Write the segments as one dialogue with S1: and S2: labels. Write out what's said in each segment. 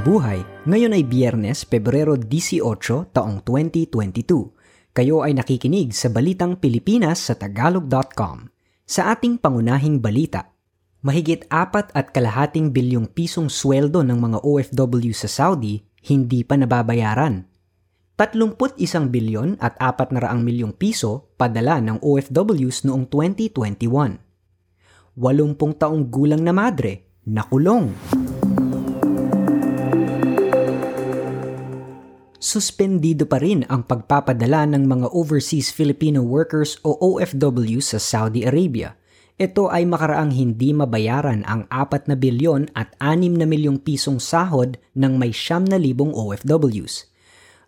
S1: Mabuhay! Ngayon ay Biyernes, Pebrero 18, taong 2022. Kayo ay nakikinig sa Balitang Pilipinas sa Tagalog.com. Sa ating pangunahing balita, mahigit apat at kalahating bilyong pisong sweldo ng mga OFW sa Saudi hindi pa nababayaran. 31 bilyon at 400 milyong piso padala ng OFWs noong 2021. 80 taong gulang na madre, nakulong. Suspendido pa rin ang pagpapadala ng mga overseas Filipino workers o OFW sa Saudi Arabia. Ito ay makaraang hindi mabayaran ang 4 na bilyon at 6 na milyong pisong sahod ng may siyam na libong OFWs.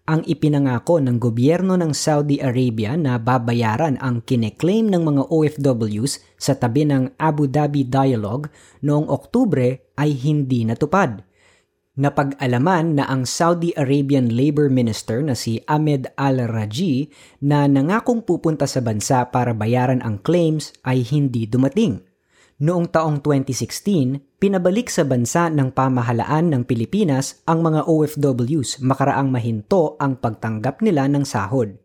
S1: Ang ipinangako ng gobyerno ng Saudi Arabia na babayaran ang kineklaim ng mga OFWs sa tabi ng Abu Dhabi Dialogue noong Oktubre ay hindi natupad Napag-alaman na ang Saudi Arabian Labor Minister na si Ahmed Al-Raji na nangakong pupunta sa bansa para bayaran ang claims ay hindi dumating. Noong taong 2016, pinabalik sa bansa ng pamahalaan ng Pilipinas ang mga OFWs makaraang mahinto ang pagtanggap nila ng sahod.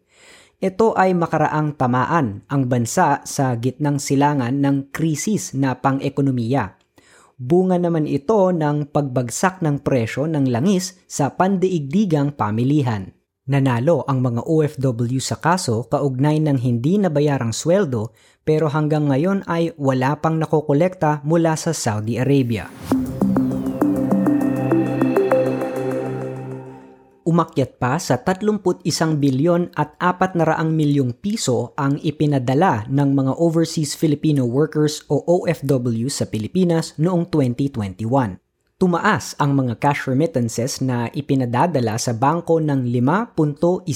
S1: Ito ay makaraang tamaan ang bansa sa gitnang silangan ng krisis na pang-ekonomiya Bunga naman ito ng pagbagsak ng presyo ng langis sa pandiigdigang pamilihan. Nanalo ang mga OFW sa kaso kaugnay ng hindi nabayarang sweldo pero hanggang ngayon ay wala pang nakokolekta mula sa Saudi Arabia. Umakyat pa sa 31 bilyon at 400 milyong piso ang ipinadala ng mga overseas Filipino workers o OFW sa Pilipinas noong 2021. Tumaas ang mga cash remittances na ipinadadala sa bangko ng 5.1%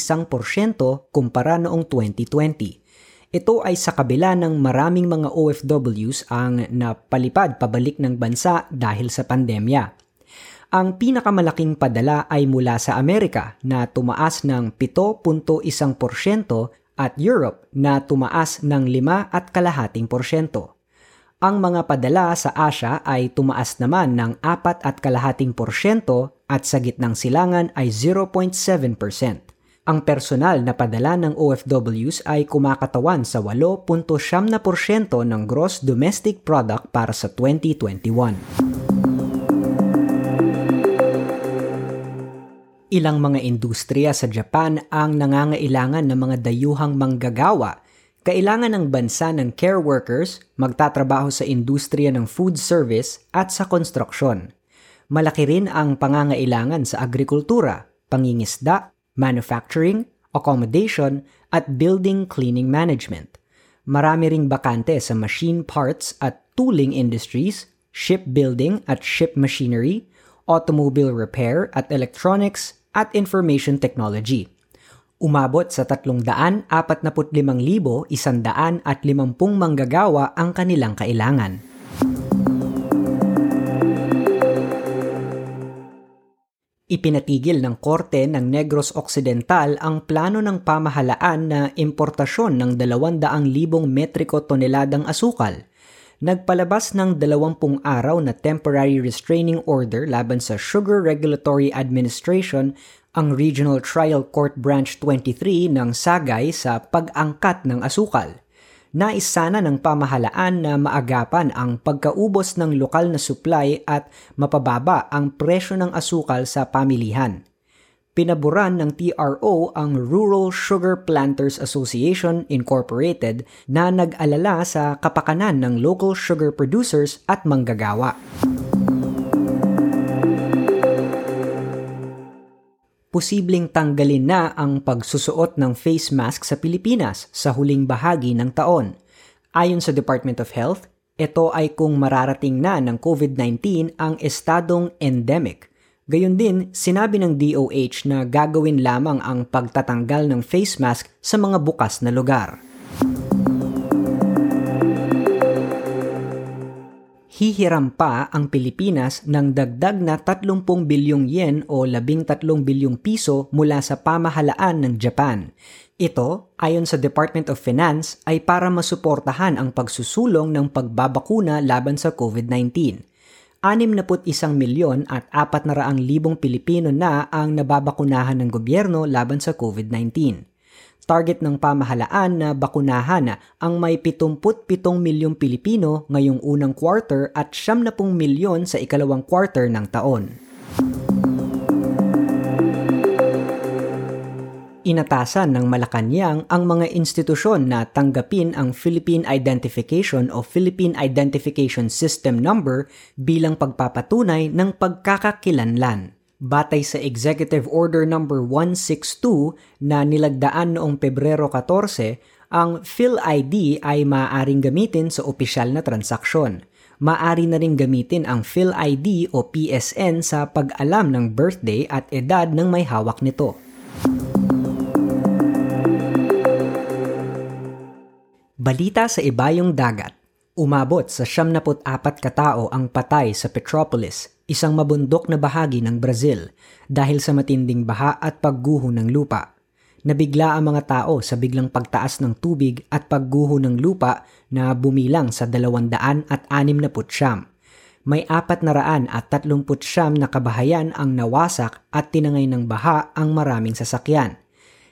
S1: kumpara noong 2020. Ito ay sa kabila ng maraming mga OFWs ang napalipad pabalik ng bansa dahil sa pandemya. Ang pinakamalaking padala ay mula sa Amerika na tumaas ng 7.1% at Europe na tumaas ng 5 at kalahating porsyento. Ang mga padala sa Asia ay tumaas naman ng 4 at kalahating porsyento at sa gitnang silangan ay 0.7%. Ang personal na padala ng OFWs ay kumakatawan sa 8.7% ng gross domestic product para sa 2021. Ilang mga industriya sa Japan ang nangangailangan ng mga dayuhang manggagawa. Kailangan ng bansa ng care workers magtatrabaho sa industriya ng food service at sa konstruksyon. Malaki rin ang pangangailangan sa agrikultura, pangingisda, manufacturing, accommodation, at building cleaning management. Marami ring bakante sa machine parts at tooling industries, shipbuilding at ship machinery, automobile repair at electronics, at Information Technology. Umabot sa 345,150 manggagawa ang kanilang kailangan. Ipinatigil ng Korte ng Negros Occidental ang plano ng pamahalaan na importasyon ng 200,000 metriko toneladang asukal nagpalabas ng 20 araw na temporary restraining order laban sa Sugar Regulatory Administration ang Regional Trial Court Branch 23 ng Sagay sa pag-angkat ng asukal. Nais sana ng pamahalaan na maagapan ang pagkaubos ng lokal na supply at mapababa ang presyo ng asukal sa pamilihan pinaboran ng TRO ang Rural Sugar Planters Association Incorporated na nag-alala sa kapakanan ng local sugar producers at manggagawa. Posibleng tanggalin na ang pagsusuot ng face mask sa Pilipinas sa huling bahagi ng taon. Ayon sa Department of Health, ito ay kung mararating na ng COVID-19 ang estadong endemic Gayon din, sinabi ng DOH na gagawin lamang ang pagtatanggal ng face mask sa mga bukas na lugar. Hihiram pa ang Pilipinas ng dagdag na 30 bilyong yen o 13 bilyong piso mula sa pamahalaan ng Japan. Ito, ayon sa Department of Finance, ay para masuportahan ang pagsusulong ng pagbabakuna laban sa COVID-19. 61 milyon at 400 libong Pilipino na ang nababakunahan ng gobyerno laban sa COVID-19. Target ng pamahalaan na bakunahan ang may 77 milyong Pilipino ngayong unang quarter at 70 milyon sa ikalawang quarter ng taon. Inatasan ng Malacanang ang mga institusyon na tanggapin ang Philippine Identification o Philippine Identification System Number bilang pagpapatunay ng pagkakakilanlan. Batay sa Executive Order No. 162 na nilagdaan noong Pebrero 14, ang PhilID ay maaaring gamitin sa opisyal na transaksyon. Maari na rin gamitin ang PhilID o PSN sa pag-alam ng birthday at edad ng may hawak nito. Balita sa ibayong dagat. Umabot sa 74 katao ang patay sa Petropolis, isang mabundok na bahagi ng Brazil, dahil sa matinding baha at pagguho ng lupa. Nabigla ang mga tao sa biglang pagtaas ng tubig at pagguho ng lupa na bumilang sa 200 at 69. May apat na raan at 39 na kabahayan ang nawasak at tinangay ng baha ang maraming sasakyan.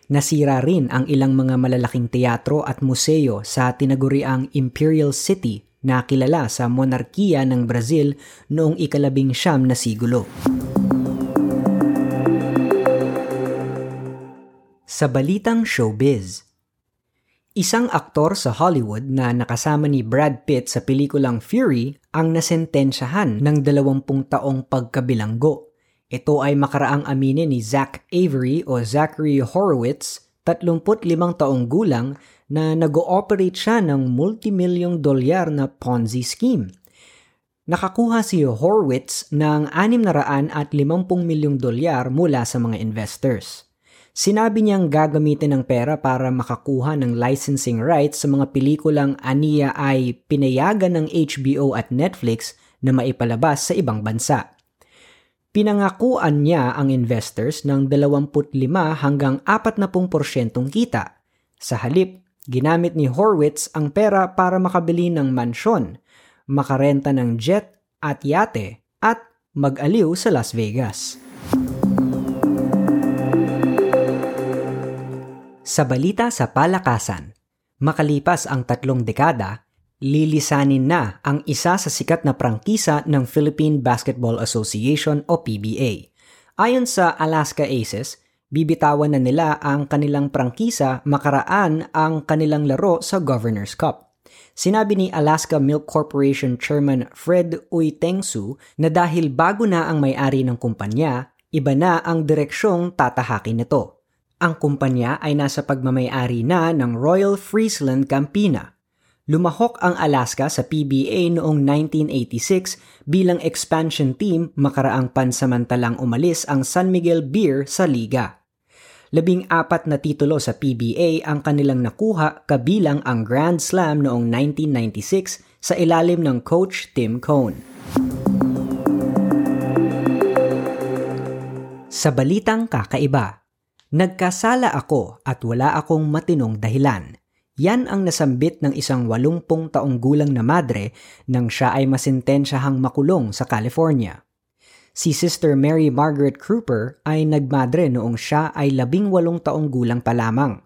S1: Nasira rin ang ilang mga malalaking teatro at museo sa tinaguriang Imperial City na kilala sa monarkiya ng Brazil noong ikalabing siyam na sigulo. Sa balitang showbiz, Isang aktor sa Hollywood na nakasama ni Brad Pitt sa pelikulang Fury ang nasentensyahan ng 20 taong pagkabilanggo ito ay makaraang aminin ni Zach Avery o Zachary Horowitz, 35 taong gulang na nag-ooperate siya ng multimilyong dolyar na Ponzi scheme. Nakakuha si Horowitz ng 650 milyong dolyar mula sa mga investors. Sinabi niyang gagamitin ng pera para makakuha ng licensing rights sa mga pelikulang aniya ay pinayagan ng HBO at Netflix na maipalabas sa ibang bansa. Pinangakuan niya ang investors ng 25 hanggang 40% kita. Sa halip, ginamit ni Horwitz ang pera para makabili ng mansyon, makarenta ng jet at yate, at mag-aliw sa Las Vegas. Sa balita sa palakasan, makalipas ang tatlong dekada, lilisanin na ang isa sa sikat na prangkisa ng Philippine Basketball Association o PBA. Ayon sa Alaska Aces, bibitawan na nila ang kanilang prangkisa makaraan ang kanilang laro sa Governor's Cup. Sinabi ni Alaska Milk Corporation Chairman Fred Uitengsu na dahil bago na ang may-ari ng kumpanya, iba na ang direksyong tatahakin nito. Ang kumpanya ay nasa pagmamayari na ng Royal Friesland Campina Lumahok ang Alaska sa PBA noong 1986 bilang expansion team makaraang pansamantalang umalis ang San Miguel Beer sa liga. Labing apat na titulo sa PBA ang kanilang nakuha kabilang ang Grand Slam noong 1996 sa ilalim ng coach Tim Cone. Sa balitang kakaiba, nagkasala ako at wala akong matinong dahilan – yan ang nasambit ng isang 80 taong gulang na madre nang siya ay masentensyahang makulong sa California. Si Sister Mary Margaret Kruper ay nagmadre noong siya ay 18 taong gulang pa lamang.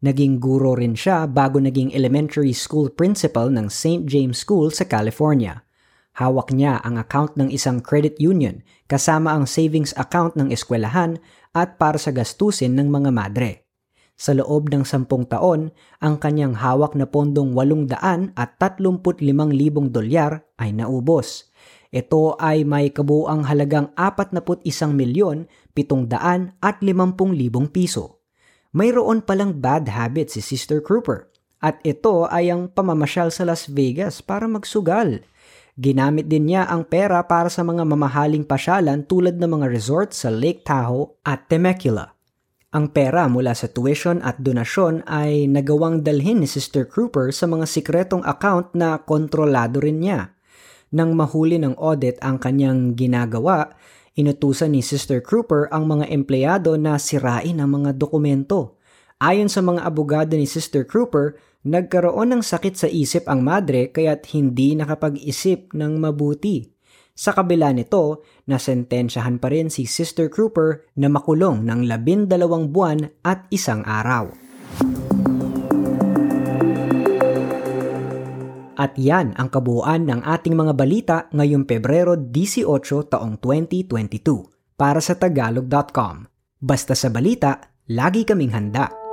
S1: Naging guro rin siya bago naging elementary school principal ng St. James School sa California. Hawak niya ang account ng isang credit union kasama ang savings account ng eskwelahan at para sa gastusin ng mga madre. Sa loob ng sampung taon, ang kanyang hawak na pondong 800 at 35,000 dolyar ay naubos. Ito ay may kabuang halagang 41 milyon 700 at 50,000 piso. Mayroon palang bad habit si Sister Cooper at ito ay ang pamamasyal sa Las Vegas para magsugal. Ginamit din niya ang pera para sa mga mamahaling pasyalan tulad ng mga resort sa Lake Tahoe at Temecula. Ang pera mula sa tuition at donasyon ay nagawang dalhin ni Sister Cooper sa mga sikretong account na kontrolado rin niya. Nang mahuli ng audit ang kanyang ginagawa, inutusan ni Sister Cooper ang mga empleyado na sirain ang mga dokumento. Ayon sa mga abogado ni Sister Cooper, nagkaroon ng sakit sa isip ang madre kaya't hindi nakapag-isip ng mabuti. Sa kabila nito, nasentensyahan pa rin si Sister Cooper na makulong ng labindalawang buwan at isang araw. At yan ang kabuuan ng ating mga balita ngayong Pebrero 18 taong 2022 para sa tagalog.com. Basta sa balita, lagi kaming handa.